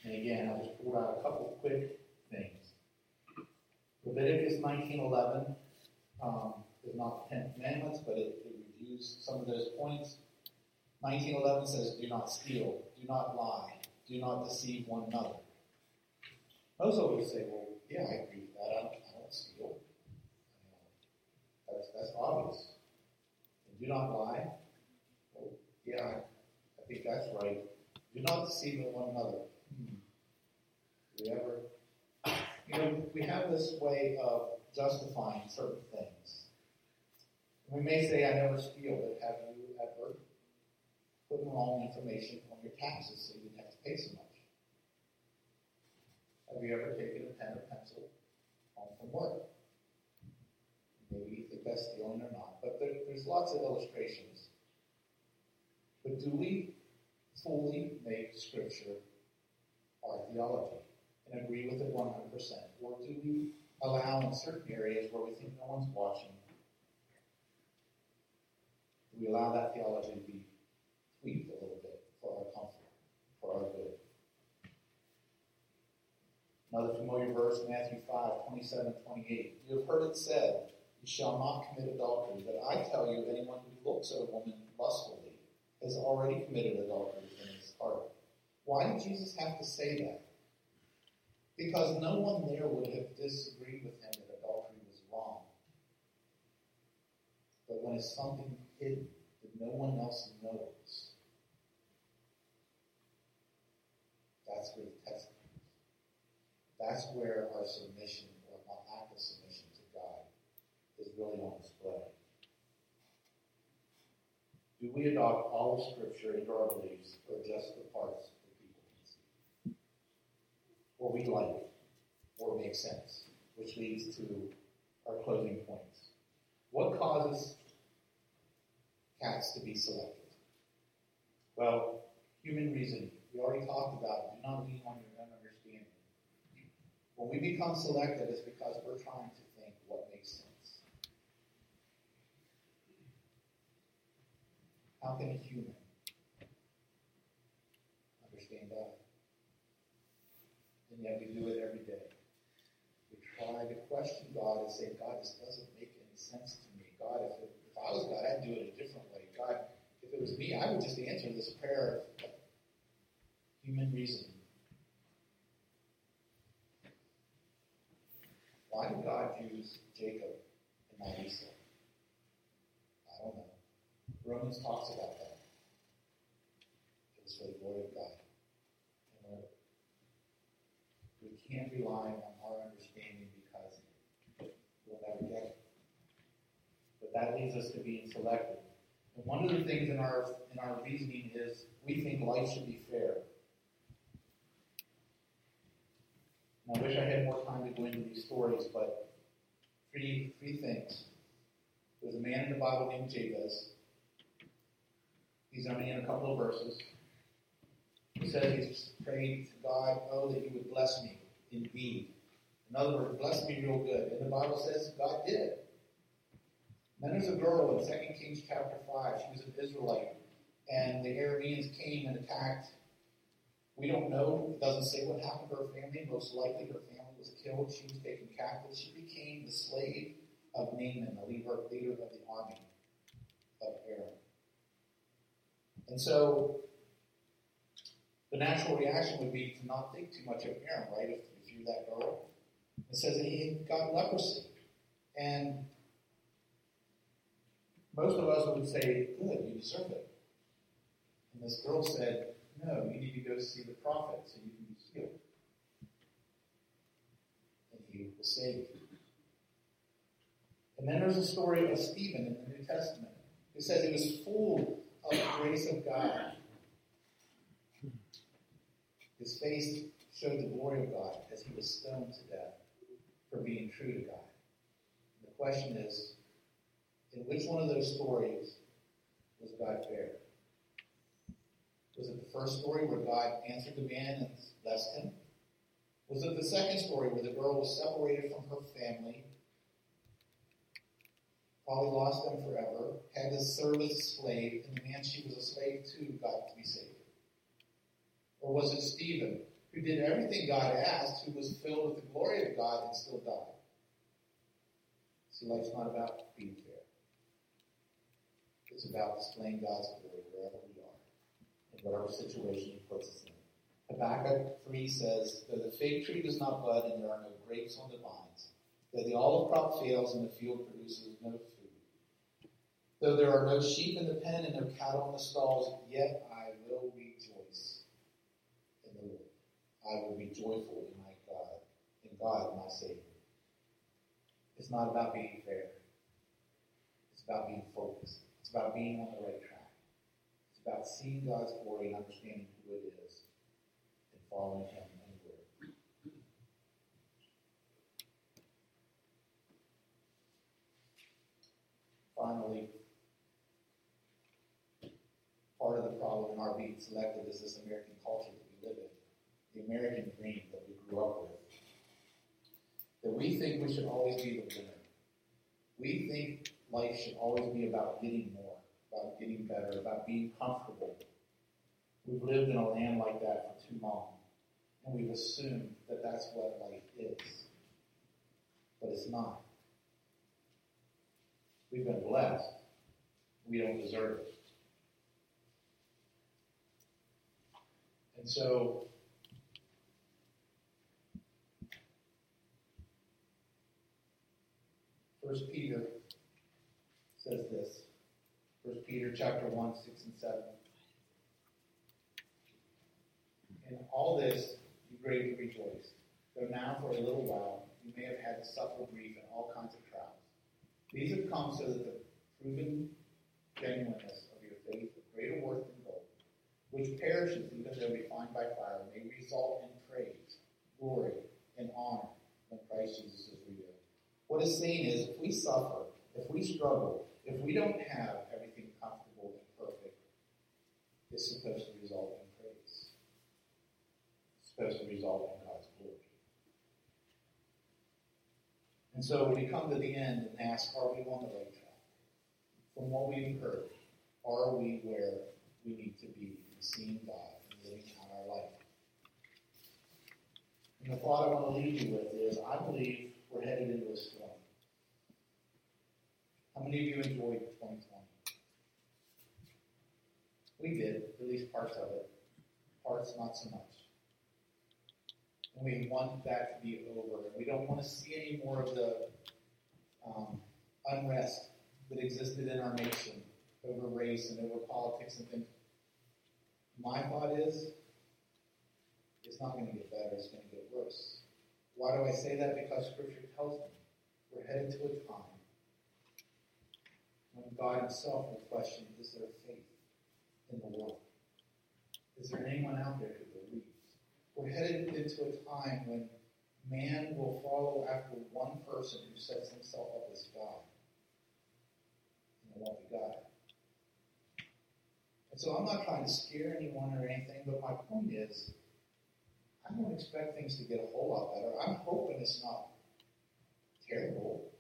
[SPEAKER 4] And again, I'll just pull out a couple quick things. Leviticus 19:11 um, is not the Ten Commandments, but it, it reviews some of those points. 19:11 says, "Do not steal, do not lie, do not deceive one another." Most of us say, "Well, yeah, I agree with that. I don't, I don't steal. That's that's obvious." And do not lie. Well, yeah, I, I think that's right. Do not deceive one another. Hmm. We ever? You know, we have this way of justifying certain things. We may say, I never steal, but have you ever put wrong information on your taxes so you didn't have to pay so much? Have you ever taken a pen or pencil home from work? Maybe you think that's stealing or not, but there, there's lots of illustrations. But do we fully make Scripture our theology and agree with it 100%? Or do we allow in certain areas where we think no one's watching, we allow that theology to be tweaked a little bit for our comfort, for our good? Another familiar verse, Matthew 5, 27, 28. You have heard it said, You shall not commit adultery. But I tell you, anyone who looks at a woman lustfully has already committed adultery in his heart. Why did Jesus have to say that? Because no one there would have disagreed with him that adultery was wrong. But when it's something hidden that no one else knows, that's where the test comes. That's where our submission or our lack of submission to God is really on display. Do we adopt all of Scripture into our beliefs or just the parts that people can see? Or we like it, or make sense, which leads to our closing points. What causes cats to be selected? Well, human reason. We already talked about do not lean on your own understanding. When we become selective, it's because we're trying to think what makes sense. How can a human understand that? And yet we do it every day. We try to question God and say, God, this doesn't make any sense to me. God, if, it, if I was God, I'd do it a different way. God, if it was me, I would just answer this prayer of human reasoning. Why did God use Jacob and not Esau? I don't know. Romans talks about that. It was for the glory of God. And we can't rely on our understanding because we'll never get it. But that leads us to being selective. And one of the things in our in our reasoning is we think life should be fair. And I wish I had more time to go into these stories, but three three things. There's a man in the Bible named Jabez. He's only in a couple of verses. He says he's prayed to God, oh, that you would bless me indeed. In other words, bless me real good. And the Bible says God did. Then there's a girl in 2 Kings chapter 5. She was an Israelite. And the Arameans came and attacked. We don't know. It doesn't say what happened to her family. Most likely her family was killed. She was taken captive. She became the slave of Naaman, the leader, leader of the army of Aram. And so the natural reaction would be to not think too much of Aaron, right? If, that girl. It says that he had got leprosy. And most of us would say, good, you deserve it. And this girl said, no, you need to go see the prophet so you can be healed. And he was saved. And then there's a story of Stephen in the New Testament who says he was full of the grace of God. His face showed the glory of God as he was stoned to death for being true to God. And the question is, in which one of those stories was God fair? Was it the first story where God answered the man and blessed him? Was it the second story where the girl was separated from her family, probably lost them forever, had to serve as a slave, and the man she was a slave to got to be saved? Or was it Stephen, who did everything God asked, who was filled with the glory of God and still died? See, life's not about being fair. It's about displaying God's glory wherever we are, in whatever situation He puts us in. Habakkuk 3 says, Though the fig tree does not bud and there are no grapes on the vines, though the olive crop fails and the field produces no food, though there are no sheep in the pen and no cattle in the stalls, yet I will rejoice in the Lord. I will be joyful in my God, in God my Savior. It's not about being fair. It's about being focused. It's about being on the right track. It's about seeing God's glory and understanding who it is and following Him anywhere. Finally, part of the problem in our being selected is this American culture that we live in, the American dream that we grew up with. That we think we should always be the winner. We think life should always be about getting more, about getting better, about being comfortable. We've lived in a land like that for too long, and we've assumed that that's what life is. But it's not. We've been blessed. We don't deserve it. And so, First Peter says this. First Peter chapter 1, 6 and 7. In all this you greatly rejoice, though now for a little while you may have had to suffer grief and all kinds of trials. These have come so that the proven genuineness of your faith, of greater worth than gold, which perishes even though refined by fire, may result in praise, glory, and honor when Christ Jesus. What it's saying is, if we suffer, if we struggle, if we don't have everything comfortable and perfect, it's supposed to result in praise. It's supposed to result in God's glory. And so when we come to the end and ask, are we on the right track? From what we've heard, are we where we need to be in seeing God and living out our life? And the thought I want to leave you with is I believe we're headed into a storm. How many of you enjoyed 2020? We did, at least parts of it. Parts not so much. And we want that to be over. And we don't want to see any more of the um, unrest that existed in our nation over race and over politics and things. My thought is, it's not going to get better, it's going to get worse. Why do I say that? Because Scripture tells me we're headed to a time when God Himself will question is there faith in the world? Is there anyone out there who believes? We're headed into a time when man will follow after one person who sets himself up as God. And it won't be God. And so I'm not trying to scare anyone or anything, but my point is, I don't expect things to get a whole lot better. I'm hoping it's not terrible.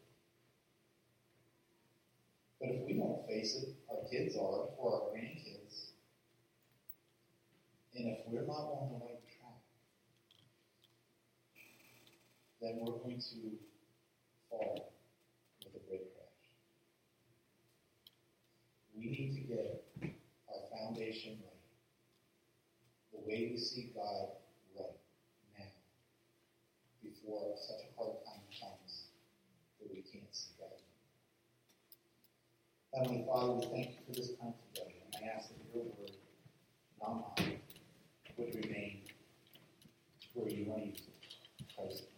[SPEAKER 4] But if we don't face it, our kids are, or our grandkids. And if we're not on the right track, then we're going to fall with a great crash. We need to get our foundation right. The way we see God. Before such a hard time comes that we can't see God. Heavenly Father, we thank you for this time today, and I ask that your word, not mine, would remain where you want to it. Christ.